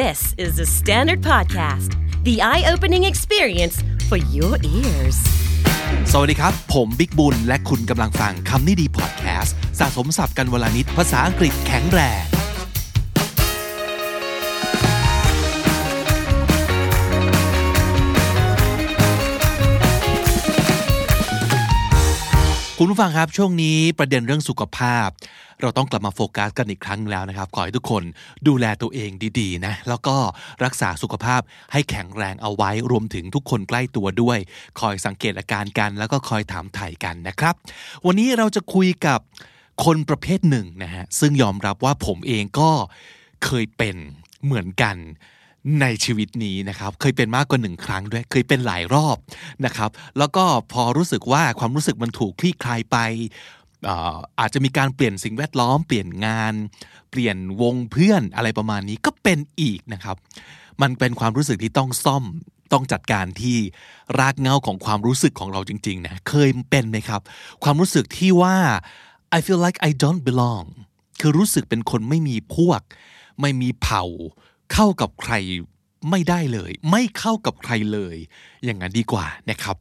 This is the Standard Podcast, the eye opening experience for your ears. สวัสดีครับ ผมบิ๊กบุญ และคุณกำลังฟังคำนี้ดีพอดแคสต์สะสมสับกันวลานิดภาษาอังกฤษแข็งแรง คุณผู้ฟังครับช่วงนี้ประเด็นเรื่องสุขภาพ เราต้องกลับมาโฟกัสกันอีกครั้งแล้วนะครับ ขอให้ทุกคนดูแลตัวเองดีๆนะแล้วก็รักษาสุขภาพให้แข็งแรงเอาไว้รวมถึงทุกคนใกล้ตัวด้วย คอยสังเกตอาการกัน แล้วก็คอยถามถ่ายกันนะครับ วันนี้เราจะคุยกับคนประเภทหนึ่งนะฮะซึ่งยอมรับว่าผมเองก็เคยเป็นเหมือนกัน ในชีวิตนี้นะครับ เคยเป็นมากกว่าหนึ่งครั้งด้วย เคยเป็นหลายรอบนะครับ แล้วก็พอรู้สึกว่าความรู้สึกมันถูกคลี่คลายไปอาจจะมีการเปลี่ยนสิ่งแวดล้อม เปลี่ยนงาน เปลี่ยนวงเพื่อนอะไรประมาณนี้ก็เป็นอีกนะครับ มันเป็นความรู้สึกที่ต้องซ่อมต้องจัดการที่รากเงาของความรู้สึกของเราจริงๆนะเคยเป็นไหมครับ ความรู้สึกที่ว่า I feel like I don't belong คือรู้สึกเป็นคนไม่มีพวก ไม่มีเผ่า เข้ากับใครไม่ได้เลย ไม่เข้ากับใครเลย อย่างนั้นดีกว่านะครับ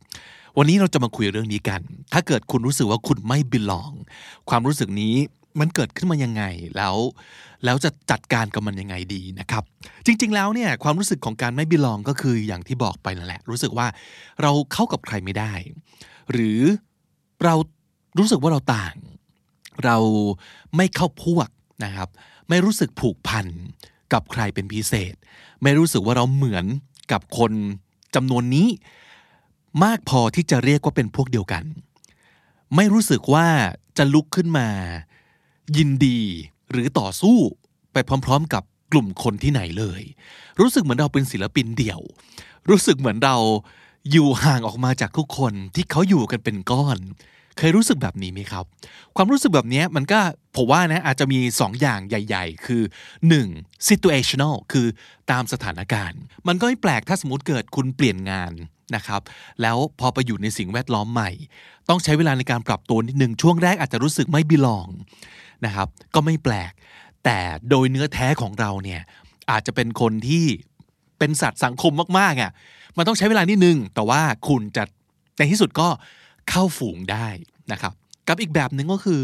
วันนี้เราจะมาคุยเรื่องนี้กัน ถ้าเกิดคุณรู้สึกว่าคุณไม่ belong ความรู้สึกนี้มันเกิดขึ้นมายังไงแล้ว แล้วจะจัดการกับมันยังไงดีนะครับ จริง ๆ แล้วเนี่ยความรู้สึกของการไม่ belong ก็คืออย่างที่บอกไปนั่นแหละ รู้สึกว่าเราเข้ากับใครไม่ได้ หรือเรารู้สึกว่าเราต่าง เราไม่เข้าพวกนะครับ ไม่รู้สึกผูกพัน กับใครเป็นพิเศษ ไม่รู้สึกว่าเราเหมือนกับคนจำนวนนี้ มากพอที่จะเรียกว่าเป็นพวกเดียวกัน ไม่รู้สึกว่าจะลุกขึ้นมา ยินดีหรือต่อสู้ไปพร้อม ๆ กับกลุ่มคนที่ไหนเลย รู้สึกเหมือนเราเป็นศิลปินเดี่ยว รู้สึกเหมือนเราอยู่ห่างออกมาจากทุกคนที่เขาอยู่กันเป็นก้อน เคยรู้สึกแบบนี้ไหมครับ ความรู้สึกแบบนี้มันก็ผมว่านะอาจจะมี 2 อย่างใหญ่ ๆ คือ 1. situational คือตามสถานการณ์ มันก็ไม่แปลกถ้าสมมติเกิดคุณเปลี่ยนงานนะครับแล้วพอไปอยู่ในสิ่งแวดล้อมใหม่ ต้องใช้เวลาในการปรับตัวนิดนึงช่วงแรกอาจจะรู้สึกไม่บิลองนะครับก็ไม่แปลก แต่โดยเนื้อแท้ของเราเนี่ยอาจจะเป็นคนที่เป็นสัตว์สังคมมากๆอะมันต้องใช้เวลานิดนึง แต่ว่าคุณจะในที่สุดก็ เข้าฝูงได้นะครับ กับอีกแบบหนึ่งก็คือ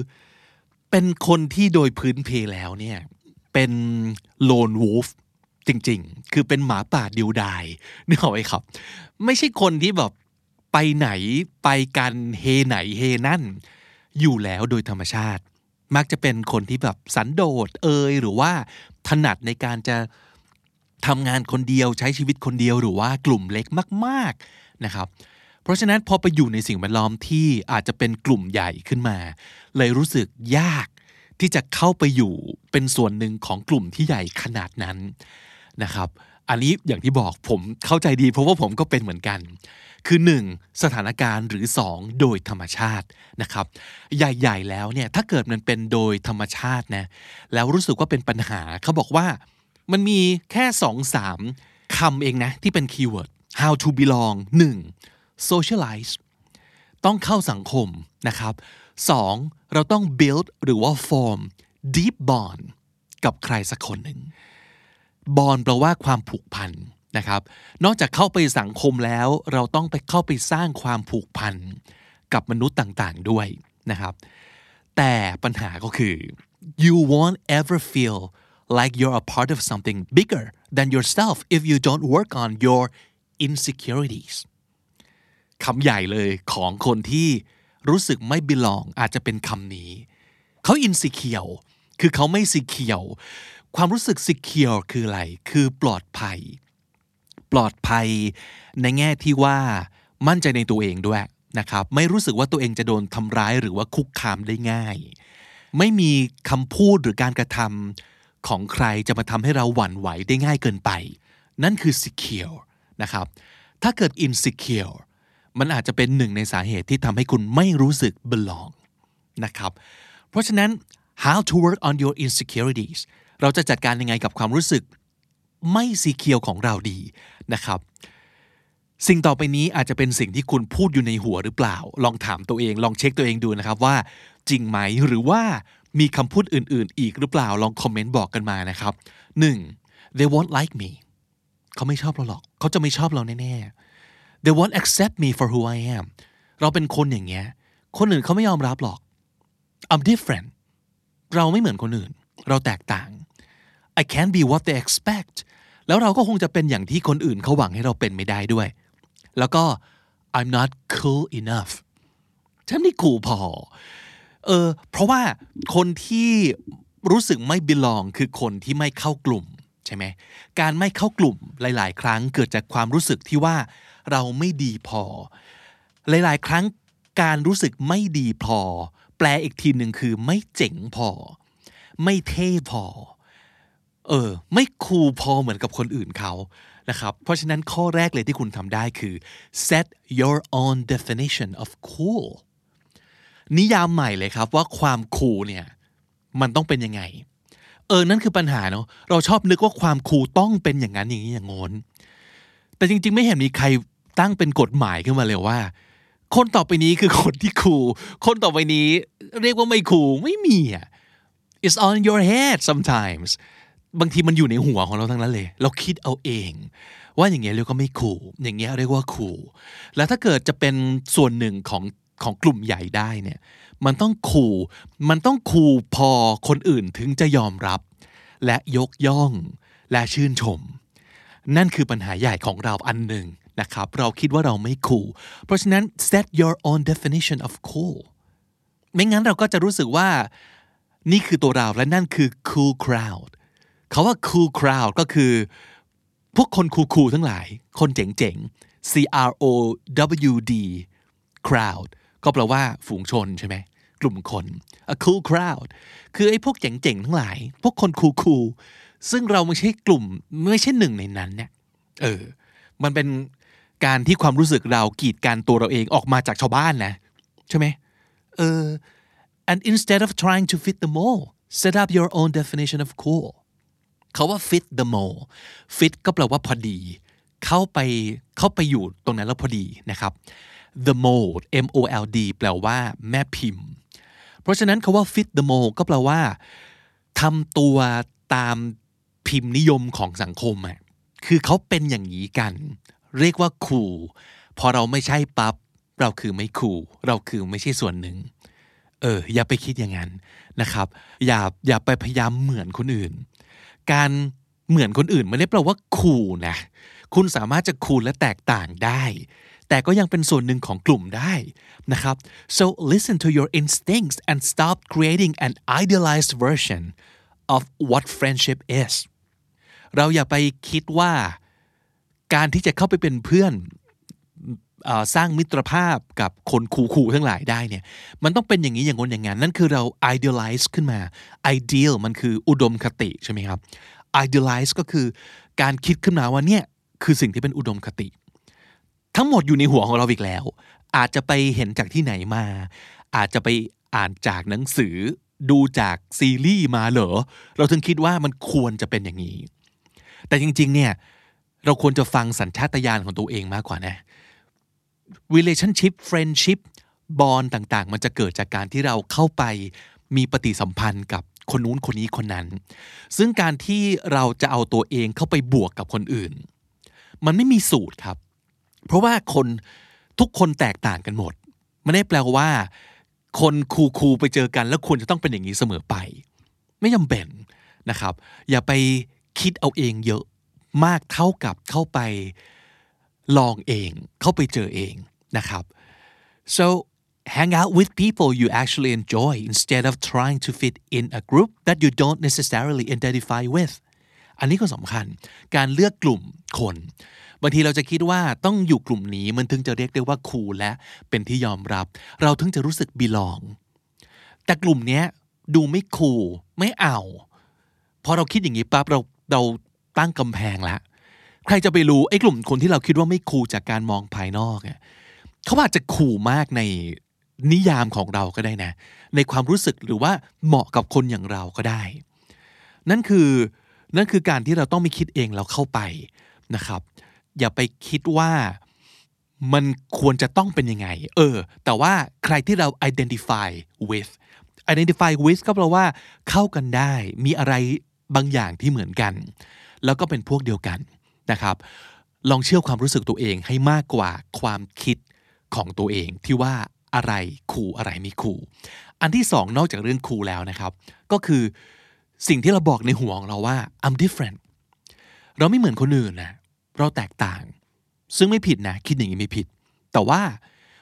เป็นคนที่โดยพื้นเพแล้วเนี่ยเป็นโลนวูฟจริง ๆ คือเป็นหมาป่าดิวดายนึกออกไหมครับ ไม่ใช่คนที่แบบไปไหนไปกันเฮไหนเฮนั่น อยู่แล้วโดยธรรมชาติ มักจะเป็นคนที่แบบสันโดษเอยหรือว่าถนัดในการจะทำงานคนเดียวใช้ชีวิตคนเดียวหรือว่ากลุ่มเล็กมาก ๆนะครับ เพราะฉะนั้นพอไปอยู่ในสิ่งแวดล้อมที่อาจจะเป็นกลุ่มใหญ่ขึ้นมา เลยรู้สึกยากที่จะเข้าไปอยู่เป็นส่วนหนึ่งของกลุ่มที่ใหญ่ขนาดนั้นนะครับ อันนี้อย่างที่บอกผมเข้าใจดี เพราะว่าผมก็เป็นเหมือนกัน คือ 1. สถานการณ์หรือ 2. โดยธรรมชาตินะครับ ใหญ่ๆแล้วเนี่ยถ้าเกิดมันเป็นโดยธรรมชาตินะแล้วรู้สึกว่าเป็นปัญหาเขาบอกว่ามันมีแค่สองสามคำเองนะ ที่เป็น keyword how to belong 1. Socialize ต้องเข้าสังคมนะครับ 2. เราต้อง build หรือว่า form deep bond กับใครสักคนหนึ่ง bond แปลว่าความผูกพันนะครับ นอกจากเข้าไปสังคมแล้ว เราต้องไปเข้าไปสร้างความผูกพันกับมนุษย์ต่างๆด้วยนะครับ แต่ปัญหาก็คือ you won't ever feel like you're a part of something bigger than yourself if you don't work on your insecurities คำใหญ่เลยของคนที่รู้สึกไม่ belong อาจจะเป็นคำนี้ เขา insecure คือเขาไม่ secure ความรู้สึก secure คืออะไร คือปลอดภัย ปลอดภัยในแง่ที่ว่ามั่นใจในตัวเองด้วยนะครับ ไม่รู้สึกว่าตัวเองจะโดนทำร้ายหรือว่าคุกคามได้ง่าย ไม่มีคำพูดหรือการกระทำของใครจะมาทำให้เราหวั่นไหวได้ง่ายเกินไป นั่นคือ secure นะครับ ถ้าเกิด insecure มันอาจจะเป็นหนึ่งในสาเหตุที่ทำให้คุณไม่รู้สึก belong นะครับ เพราะฉะนั้น how to work on your insecurities เราจะจัดการยังไงกับความรู้สึกไม่สีเคียวของเราดีนะครับ สิ่งต่อไปนี้อาจจะเป็นสิ่งที่คุณพูดอยู่ในหัวหรือเปล่า ลองถามตัวเอง ลองเช็คตัวเองดูนะครับว่าจริงไหมหรือว่ามีคำพูดอื่น ๆ อีกหรือเปล่าลองคอมเมนต์บอกกันมานะครับ 1. they won't like me เขาไม่ชอบเราหรอก เขาจะไม่ชอบเราแน่ ๆ they won't accept me for who I am เราเป็นคนอย่างเงี้ย คนอื่นเขาไม่ยอมรับหรอก I'm different เราไม่เหมือนคนอื่น เราแตกต่าง I can't be what they expect แล้วเราก็คงจะเป็นอย่างที่คนอื่นเขาหวังให้เราเป็นไม่ได้ด้วย แล้วก็ I'm not cool enough ฉันไม่คูลพอ เออ เพราะว่าคนที่รู้สึกไม่ belong คือคนที่ไม่เข้ากลุ่ม ใช่ไหม การไม่เข้ากลุ่มหลาย ๆ ครั้งเกิดจากความรู้สึกที่ว่า เราไม่ดีพอ หลายๆ ครั้งการรู้สึกไม่ดีพอ แปลอีกทีหนึ่งคือไม่เจ๋งพอ ไม่เท่พอ เออ ไม่คูลพอเหมือนกับคนอื่นเขานะครับ เพราะฉะนั้นข้อแรกเลยที่คุณทำได้คือ set your own definition of cool นิยามใหม่เลยครับว่าความคูลเนี่ย มันต้องเป็นยังไง เออ นั่นคือปัญหาเนาะเราชอบนึกว่าความคูลต้องเป็นอย่างนั้นอย่างนี้อย่างงนแต่จริง ๆ ไม่เห็นมีใคร ตั้งเป็นกฎหมายขึ้นมาเลยว่า คนต่อไปนี้คือคนที่คูลคนต่อไปนี้เรียกว่าไม่คูลไม่มีอะ it's on your head sometimes บางทีมันอยู่ในหัวของเราทั้งนั้นเลย เราคิดเอาเอง ว่าอย่างเงี้ยเรียกว่าไม่คูลอย่างเงี้ยเรียกว่าคูลแล้วถ้าเกิดจะเป็นส่วนหนึ่งของของกลุ่มใหญ่ได้เนี่ยมันต้องคูลมันต้องคูลพอคนอื่นถึงจะยอมรับ และยกย่องและชื่นชม นั่นคือปัญหาใหญ่ของเราอันหนึ่ง นะครับ เราคิดว่าเราไม่คูลเพราะฉะนั้น set your own definition of cool ไม่งั้นเราก็จะรู้สึกว่านี่คือตัวเราและนั่นคือ cool crowd เขาว่า cool crowd ก็คือ พวกคนคูลๆทั้งหลาย คนเจ๋งๆ C R O W D crowd ก็แปลว่าฝูงชนใช่ไหมกลุ่มคน a cool crowd คือไอ้พวกเจ๋งๆทั้งหลาย พวกคนคูลๆซึ่งเราไม่ใช่กลุ่มไม่ใช่หนึ่งในนั้นเนี่ยเออมันเป็น การที่ความรู้สึกเรากีดกันตัวเราเองออกมาจากชาวบ้านนะ ใช่ไหมเออ and instead of trying to fit the mold set up your own definition of cool เขาว่า fit the mold fit ก็แปลว่าพอดี เข้าไปเข้าไปอยู่ตรงนั้นแล้วพอดีนะครับ the mold M O L D แปลว่าแม่พิมพ์ เพราะฉะนั้นคาว่า fit the mold ก็แปลว่าทำตัวตามพิมพ์นิยมของสังคมอะคือเขาเป็นอย่างนี้กัน เรียกว่าคูลพอเราไม่ใช่ปับ๊บเราคือไม่คูลเราคือไม่ใช่ส่วนหนึ่ง เออ อย่าไปคิดอย่างนั้นนะครับ อย่าอย่าไปพยายามเหมือนคนอื่น การเหมือนคนอื่นไม่ได้แปลว่าคูลนะคุณสามารถจะคูลและแตกต่างได้ แต่ก็ยังเป็นส่วนหนึ่งของกลุ่มได้นะครับ so listen to your instincts and stop creating an idealized version of what friendship is เราอย่าไปคิดว่า การที่จะเข้าไปเป็นเพื่อนสร้างมิตรภาพกับคนคูลๆทั้งหลายได้เนี่ยมันต้องเป็นอย่างนี้อย่างงนอย่างนั้นนั่นคือเรา idealize ขึ้นมา ideal มันคืออุดมคติใช่ไหมครับ idealize ก็คือการคิดขึ้นมาว่าเนี่ยคือสิ่งที่เป็นอุดมคติ ทั้งหมดอยู่ในหัวของเราอีกแล้ว อาจจะไปเห็นจากที่ไหนมา อาจจะไปอ่านจากหนังสือดูจากซีรีส์มาเหรอเราถึงคิดว่ามันควรจะเป็นอย่างนี้ แต่จริงๆเนี่ย เราควรจะฟังสัญชาตญาณของตัวเองมากกว่านะ relationship friendship bond ต่างๆ มันจะเกิดจากการที่เราเข้าไปมีปฏิสัมพันธ์กับคนนู้นคนนี้คนนั้น ซึ่งการที่เราจะเอาตัวเองเข้าไปบวกกับคนอื่น มันไม่มีสูตรครับ เพราะว่าคนทุกคนแตกต่างกันหมด ไม่ได้แปลว่า คนคูลๆไปเจอกัน แล้วควรจะต้องเป็นอย่างนี้เสมอไป ไม่จำเป็นนะครับ อย่าไปคิดเอาเองเยอะ มากเท่ากับเข้าไปลองเองเข้าไปเจอเองนะครับ so hang out with people you actually enjoy instead of trying to fit in a group that you don't necessarily identify with อันนี้ก็สำคัญการเลือกกลุ่มคนบางทีเราจะคิดว่าต้องอยู่กลุ่มนี้มันถึงจะเรียกได้ว่าคูลและเป็นที่ยอมรับ เราถึงจะรู้สึกบีลอง แต่กลุ่มนี้ดูไม่คูลไม่เอาพอเราคิดอย่างนี้ปั๊บเราเรา ตั้งกำแพงแล้วใครจะไปรู้ไอ้กลุ่มคนที่เราคิดว่าไม่คูลจากการมองภายนอกเนี่ยเขาอาจจะคูลมากในนิยามของเราก็ได้นะ ในความรู้สึกหรือว่าเหมาะกับคนอย่างเราก็ได้ นั่นคือนั่นคือการที่เราต้องไม่คิดเองเราเข้าไปนะครับ อย่าไปคิดว่ามันควรจะต้องเป็นยังไง เออ แต่ว่าใครที่เรา identify with identify with ก็แปลว่าเข้ากันได้ มีอะไรบางอย่างที่เหมือนกัน แล้วก็เป็นพวกเดียวกันนะครับ ลองเชื่อความรู้สึกตัวเองให้มากกว่าความคิดของตัวเองที่ว่าอะไรคูลอะไรไม่คูลอันที่สองนอกจากเรื่องคูลแล้วนะครับ ก็คือสิ่งที่เราบอกในหัวของเราว่า I'm different เราไม่เหมือนคนอื่นนะเราแตกต่าง ซึ่งไม่ผิดนะ คิดอย่างนี้ไม่ผิด แต่ว่า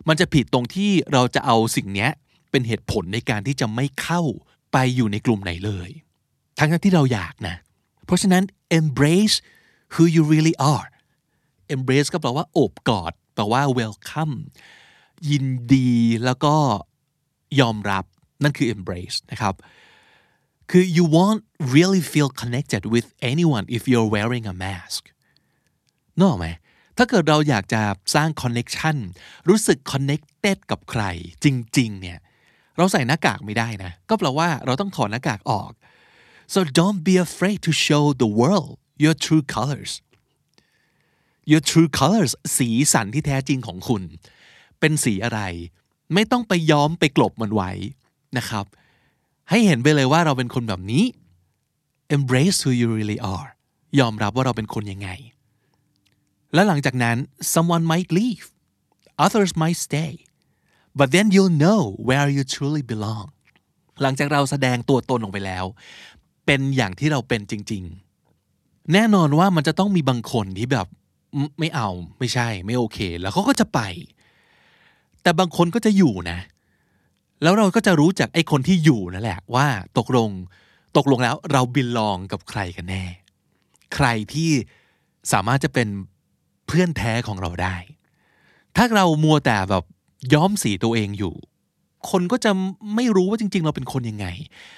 มันจะผิดตรงที่เราจะเอาสิ่งนี้เป็นเหตุผลในการที่จะไม่เข้าไปอยู่ในกลุ่มไหนเลย ทั้งที่เราอยากนะ เพราะฉะนั้น embrace who you really are embrace ก็แปลว่าโอบกอด แปลว่า welcome ยินดีแล้วก็ยอมรับนั่นคือ embrace นะครับคือ you won't really feel connected with anyone if you're wearing a mask นอกไหมถ้าเกิดเราอยากจะสร้าง connection รู้สึก connected กับใคร จริง ๆ เนี่ย เราใส่หน้ากากไม่ได้นะ ก็แปลว่าเราต้องถอดหน้ากากออก so don't be afraid to show the world your true colors your true colors สีสันที่แท้จริงของคุณ เป็นสีอะไร ไม่ต้องไปย้อมไปกลบมันไว้นะครับ ให้เห็นไปเลยว่าเราเป็นคนแบบนี้ embrace who you really are ยอมรับว่าเราเป็นคนยังไง และหลังจากนั้น someone might leave others might stay but then you'll know where you truly belong หลังจากเราแสดงตัวตนออกไปแล้ว เป็นอย่างที่เราเป็นจริง ๆ แน่นอนว่ามันจะต้องมีบางคนที่แบบไม่เอาไม่ใช่ไม่โอเค แล้วเขาก็จะไป แต่บางคนก็จะอยู่นะ แล้วเราก็จะรู้จากไอ้คนที่อยู่นั่นแหละว่าตกลงตกลงแล้วเราบินลองกับใครกันแน่ ใครที่สามารถจะเป็นเพื่อนแท้ของเราได้ ถ้าเรามัวแต่แบบย้อมสีตัวเองอยู่ คนก็จะไม่รู้ว่าจริง ๆ เราเป็นคนยังไง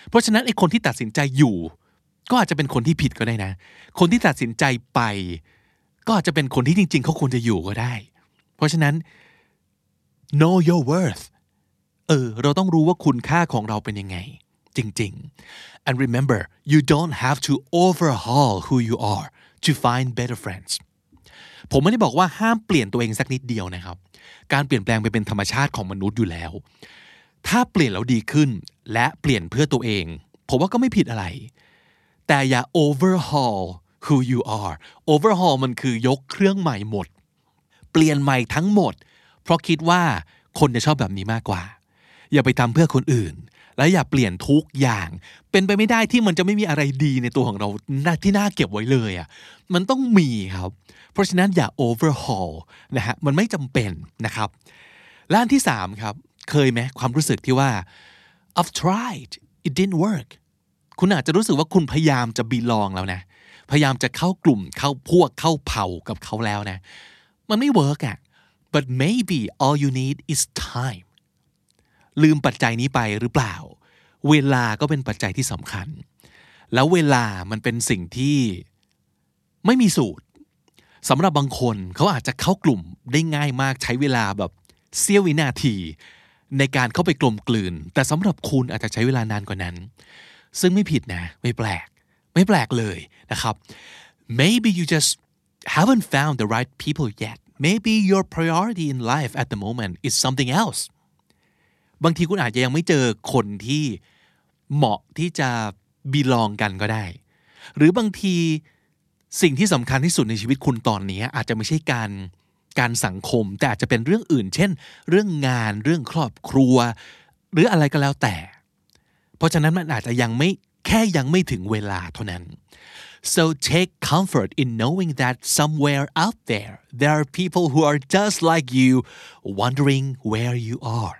เพราะฉะนั้นไอ้คนที่ตัดสินใจอยู่ ก็อาจจะเป็นคนที่ผิดก็ได้นะ คนที่ตัดสินใจไป ก็อาจจะเป็นคนที่จริง ๆ เขาควรจะอยู่ก็ได้ เพราะฉะนั้น know your worth เออ เราต้องรู้ว่าคุณค่าของเราเป็นยังไง จริง ๆ and remember you don't have to overhaul who you are to find better friends ผมไม่ได้บอกว่าห้ามเปลี่ยนตัวเองสักนิดเดียวนะครับ การเปลี่ยนแปลงไปเป็นธรรมชาติของมนุษย์อยู่แล้ว ถ้าเปลี่ยนแล้วดีขึ้น และเปลี่ยนเพื่อตัวเอง ผมว่าก็ไม่ผิดอะไร แต่อย่า overhaul who you are overhaul มันคือยกเครื่องใหม่หมด เปลี่ยนใหม่ทั้งหมด เพราะคิดว่าคนจะชอบแบบนี้มากกว่า อย่าไปทำเพื่อคนอื่น และอย่าเปลี่ยนทุกอย่าง เป็นไปไม่ได้ที่มันจะไม่มีอะไรดีในตัวของเราที่น่าเก็บไว้เลยอะมันต้องมีครับ เพราะฉะนั้นอย่า overhaul นะฮะมันไม่จำเป็นนะครับละอันที่สามครับ เคยไหมความรู้สึกที่ว่า I've tried it didn't work คุณอาจจะรู้สึกว่าคุณพยายามจะบีลองแล้วนะ พยายามจะเข้ากลุ่มเข้าพวกเข้าเผ่ากับเขาแล้วนะ มันไม่ work อะ but maybe all you need is time ลืมปัจจัยนี้ไปหรือเปล่า เวลาก็เป็นปัจจัยที่สำคัญ แล้วเวลามันเป็นสิ่งที่ไม่มีสูตรสำหรับบางคนเขาอาจจะเข้ากลุ่มได้ง่ายมากใช้เวลาแบบเสี้ยววินาที ในการเข้าไปกลมกลืน แต่สำหรับคุณอาจจะใช้เวลานานกว่านั้น ซึ่งไม่ผิดนะ ไม่แปลก ไม่แปลกเลยนะครับ maybe you just haven't found the right people yet maybe your priority in life at the moment is something else บางทีคุณอาจจะยังไม่เจอคนที่เหมาะที่จะบีลองกันก็ได้ หรือบางทีสิ่งที่สำคัญที่สุดในชีวิตคุณตอนนี้อาจจะไม่ใช่การ การสังคม แต่อาจจะเป็นเรื่องอื่น เช่น เรื่องงานเรื่องครอบครัว หรืออะไรก็แล้วแต่ เพราะฉะนั้นมันอาจจะยังไม่แค่ยังไม่ถึงเวลาเท่านั้น so take comfort in knowing that somewhere out there there are people who are just like you wondering where you are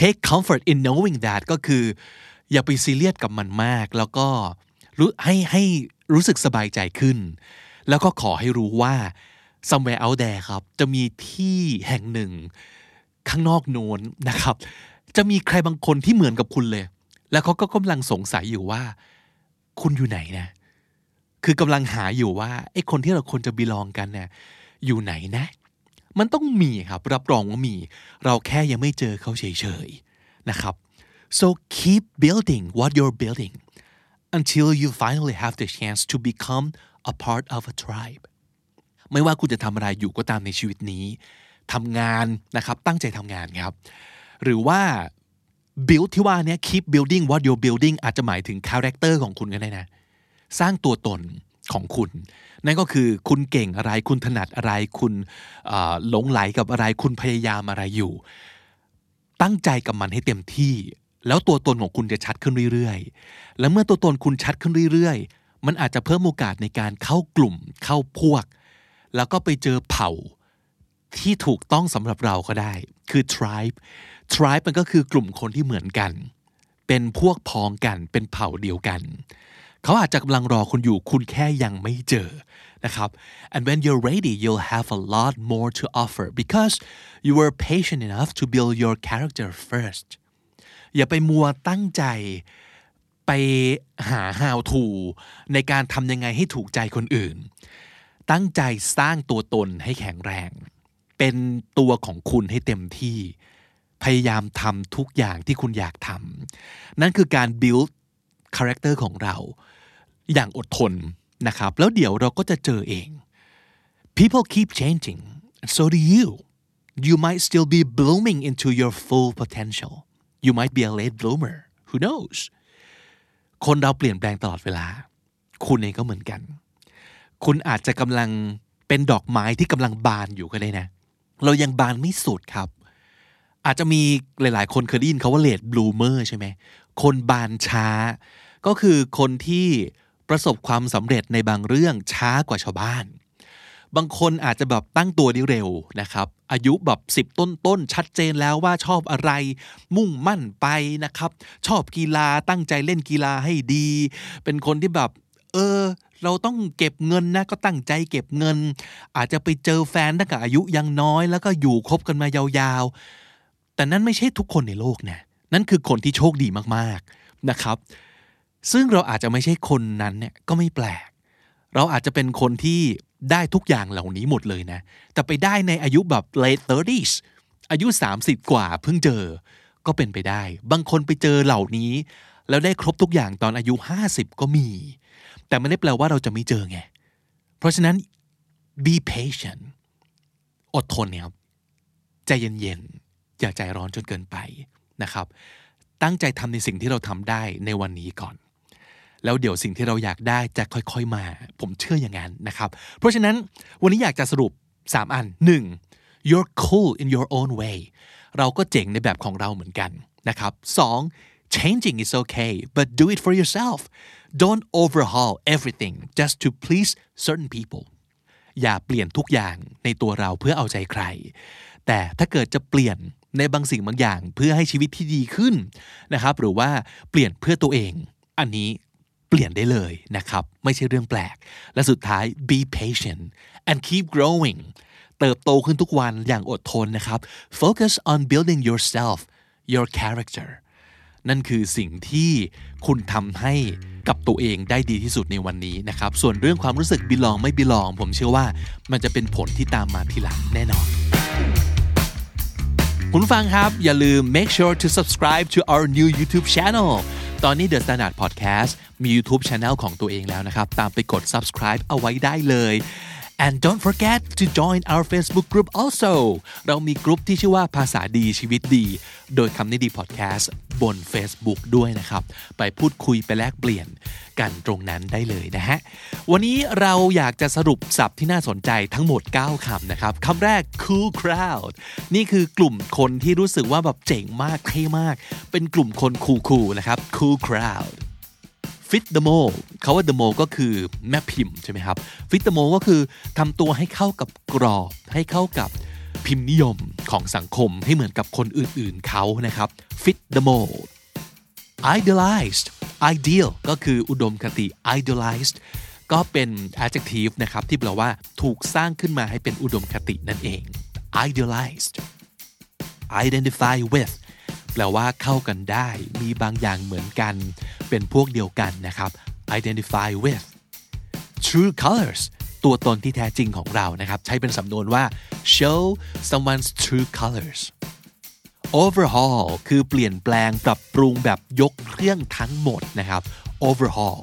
take comfort in knowing that ก็คือ อย่าไปซีเรียสกับมันมาก แล้วก็รู้ให้ให้รู้สึกสบายใจขึ้น แล้วก็ขอให้รู้ว่า somewhere out there ครับ จะมีที่แห่งหนึ่ง ข้างนอกโน้นนะครับ จะมีใครบางคนที่เหมือนกับคุณเลย แล้วเขาก็กำลังสงสัยอยู่ว่า คุณอยู่ไหนนะ คือกำลังหาอยู่ว่าไอ้คนที่เราควรจะบีลองกันเนี่ยอยู่ไหนนะ มันต้องมีครับ รับรองว่ามี เราแค่ยังไม่เจอเขาเฉยๆนะครับ so keep building what you're building until you finally have the chance to become a part of a tribe ไม่ว่าคุณจะทำอะไรอยู่ก็ตามในชีวิตนี้ทำงานนะครับตั้งใจทำงานครับ หรือว่า build ที่ว่านี้ keep building what you're building อาจจะหมายถึง character ของคุณก็ได้นะ สร้างตัวตนของคุณ นั่นก็คือคุณเก่งอะไรคุณถนัดอะไรคุณหลงไหลกับอะไรคุณพยายามอะไรอยู่ ตั้งใจกับมันให้เต็มที่ แล้วตัวตนของคุณจะชัดขึ้นเรื่อยๆ และเมื่อตัวตนคุณชัดขึ้นเรื่อยๆ มันอาจจะเพิ่มโอกาสในการเข้ากลุ่มเข้าพวก แล้วก็ไปเจอเผ่าที่ถูกต้องสำหรับเราก็ได้ คือ tribe tribe มันก็คือกลุ่มคนที่เหมือนกัน เป็นพวกพ้องกัน เป็นเผ่าเดียวกัน เขาอาจจะกำลังรอคุณอยู่ คุณแค่ยังไม่เจอนะครับ and when you're ready you'll have a lot more to offer because you were patient enough to build your character first อย่าไปมัวตั้งใจไปหา how to ในการทำยังไงให้ถูกใจคนอื่น ตั้งใจสร้างตัวตนให้แข็งแรง เป็นตัวของคุณให้เต็มที่ พยายามทำทุกอย่างที่คุณอยากทำนั่นคือการ build character ของเรา อย่างอดทนนะครับ แล้วเดี๋ยวเราก็จะเจอเอง people keep changing so do you you might still be blooming into your full potential you might be a late bloomer who knows คนเราเปลี่ยนแปลงตลอดเวลา คุณเองก็เหมือนกัน คุณอาจจะกำลังเป็นดอกไม้ที่กำลังบานอยู่ก็ได้นะ เรายังบานไม่สุดครับ อาจจะมีหลาย ๆ คนเคยได้ยินเขาว่าเลดบลูเมอร์ใช่ไหมคนบานช้า ก็คือคนที่ประสบความสำเร็จในบางเรื่องช้ากว่าชาวบ้าน บางคนอาจจะแบบตั้งตัวได้เร็วนะครับ อายุแบบสิบต้นๆ ชัดเจนแล้วว่าชอบอะไร มุ่งมั่นไปนะครับ ชอบกีฬาตั้งใจเล่นกีฬาให้ดี เป็นคนที่แบบ เออ เราต้องเก็บเงินนะก็ตั้งใจเก็บเงิน อาจจะไปเจอแฟนตั้งแต่อายุยังน้อย แล้วก็อยู่คบกันมายาวๆ แต่นั่นไม่ใช่ทุกคนในโลกนะนั่นคือคนที่โชคดีมากๆนะครับ ซึ่งเราอาจจะไม่ใช่คนนั้นเนี่ยก็ไม่แปลก เราอาจจะเป็นคนที่ได้ทุกอย่างเหล่านี้หมดเลยนะ แต่ไปได้ในอายุแบบ late 30s อายุ 30 กว่าเพิ่งเจอ ก็เป็นไปได้ บางคนไปเจอเหล่านี้ แล้วได้ครบทุกอย่างตอนอายุ 50 ก็มี แต่ไม่ได้แปลว่าเราจะไม่เจอไง เพราะฉะนั้น be patient อดทนเนี่ยครับใจเย็นๆ อย่าใจร้อนจนเกินไปนะครับ ตั้งใจทำในสิ่งที่เราทำได้ในวันนี้ก่อน แล้วเดี๋ยวสิ่งที่เราอยากได้จะค่อยๆมา ผมเชื่ออย่างนั้นนะครับ เพราะฉะนั้นวันนี้อยากจะสรุป 3 อัน 1. you're cool in your own way เราก็เจ๋งในแบบของเราเหมือนกันนะครับ 2. changing is okay but do it for yourself don't overhaul everything just to please certain people อย่าเปลี่ยนทุกอย่างในตัวเราเพื่อเอาใจใคร แต่ถ้าเกิดจะเปลี่ยนในบางสิ่งบางอย่างเพื่อให้ชีวิตที่ดีขึ้นนะครับ หรือว่าเปลี่ยนเพื่อตัวเอง อันนี้เปลี่ยนได้เลยนะครับ ไม่ใช่เรื่องแปลก และสุดท้าย be patient and keep growing เติบโตขึ้นทุกวันอย่างอดทนนะครับ focus on building yourself your character นั่นคือสิ่งที่คุณทำให้กับตัวเองได้ดีที่สุดในวันนี้นะครับ ส่วนเรื่องความรู้สึกบิลองไม่บิลอง ผมเชื่อว่ามันจะเป็นผลที่ตามมาทีหลังแน่นอน คุณฟังครับอย่าลืม make sure to subscribe to our new YouTube channel ตอนนี้ The Standard Podcast มี YouTube Channel ของตัวเองแล้วนะครับ ตามไปกด subscribe เอาไว้ได้เลย and don't forget to join our Facebook group also เรามีกลุ่มที่ชื่อว่าภาษาดีชีวิตดี โดยคำนี้ดีพอดแคสต์บน Facebook ด้วยนะครับ ไปพูดคุยไปแลกเปลี่ยนกันตรงนั้นได้เลยนะฮะ วันนี้เราอยากจะสรุปศัพท์ที่น่าสนใจทั้งหมด 9 คำนะครับ คำแรก cool crowd นี่คือกลุ่มคนที่รู้สึกว่าแบบเจ๋งมากเท่มาก เป็นกลุ่มคนคูลๆนะครับ cool crowd fit the mold เขาว่า the mold ก็คือแม่พิมพ์ใช่ไหมครับ fit the mold ก็คือทำตัวให้เข้ากับกรอบ ให้เข้ากับพิมพ์นิยมของสังคมให้เหมือนกับคนอื่นๆเขานะครับ fit the mold idealized ideal ก็คืออุดมคติ idealized ก็เป็น adjective นะครับ ที่แปลว่าถูกสร้างขึ้นมาให้เป็นอุดมคตินั่นเอง idealized identify with แปลว่าเข้ากันได้ มีบางอย่างเหมือนกัน เป็นพวกเดียวกันนะครับ identify with true colors ตัวตนที่แท้จริงของเรานะครับ ใช้เป็นสำนวนว่า show someone's true colors overhaul คือเปลี่ยนแปลงปรับปรุงแบบยกเครื่องทั้งหมดนะครับ overhaul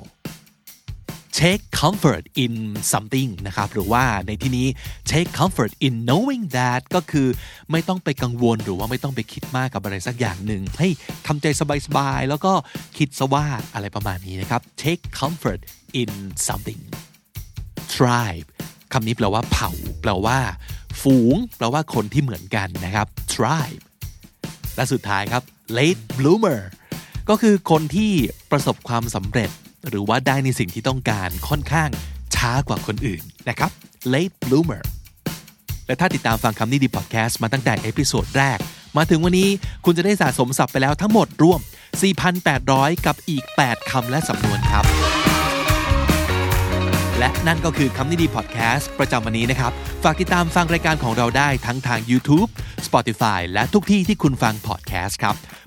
take comfort in something นะครับหรือว่าในที่นี้ take comfort in knowing that ก็คือไม่ต้องไปกังวลหรือว่าไม่ต้องไปคิดมากกับอะไรสักอย่างหนึ่งให้ทำใจสบายๆ แล้วก็คิดซะว่าอะไรประมาณนี้นะครับ take comfort in something tribe คำนี้แปลว่าเผ่า แปลว่า ฝูง แปลว่าคนที่เหมือนกันนะครับ tribe และสุดท้ายครับ late bloomer ก็คือคนที่ประสบความสำเร็จ หรือว่าได้ในสิ่งที่ต้องการค่อนข้างช้ากว่าคนอื่นนะครับ late bloomer และถ้าติดตามฟังคำนี้ดีพอดแคสต์มาตั้งแต่ episode แรก มาถึงวันนี้คุณจะได้สะสมศัพท์ไปแล้วทั้งหมดรวม 4,800 กับอีก 8 คำและสำนวนครับ และนั่นก็คือคำนี้ดีพอดแคสต์ประจำวันนี้นะครับ ฝากติดตามฟังรายการของเราได้ทั้งทาง YouTube Spotify และทุกที่ที่คุณฟังพอดแคสต์ครับ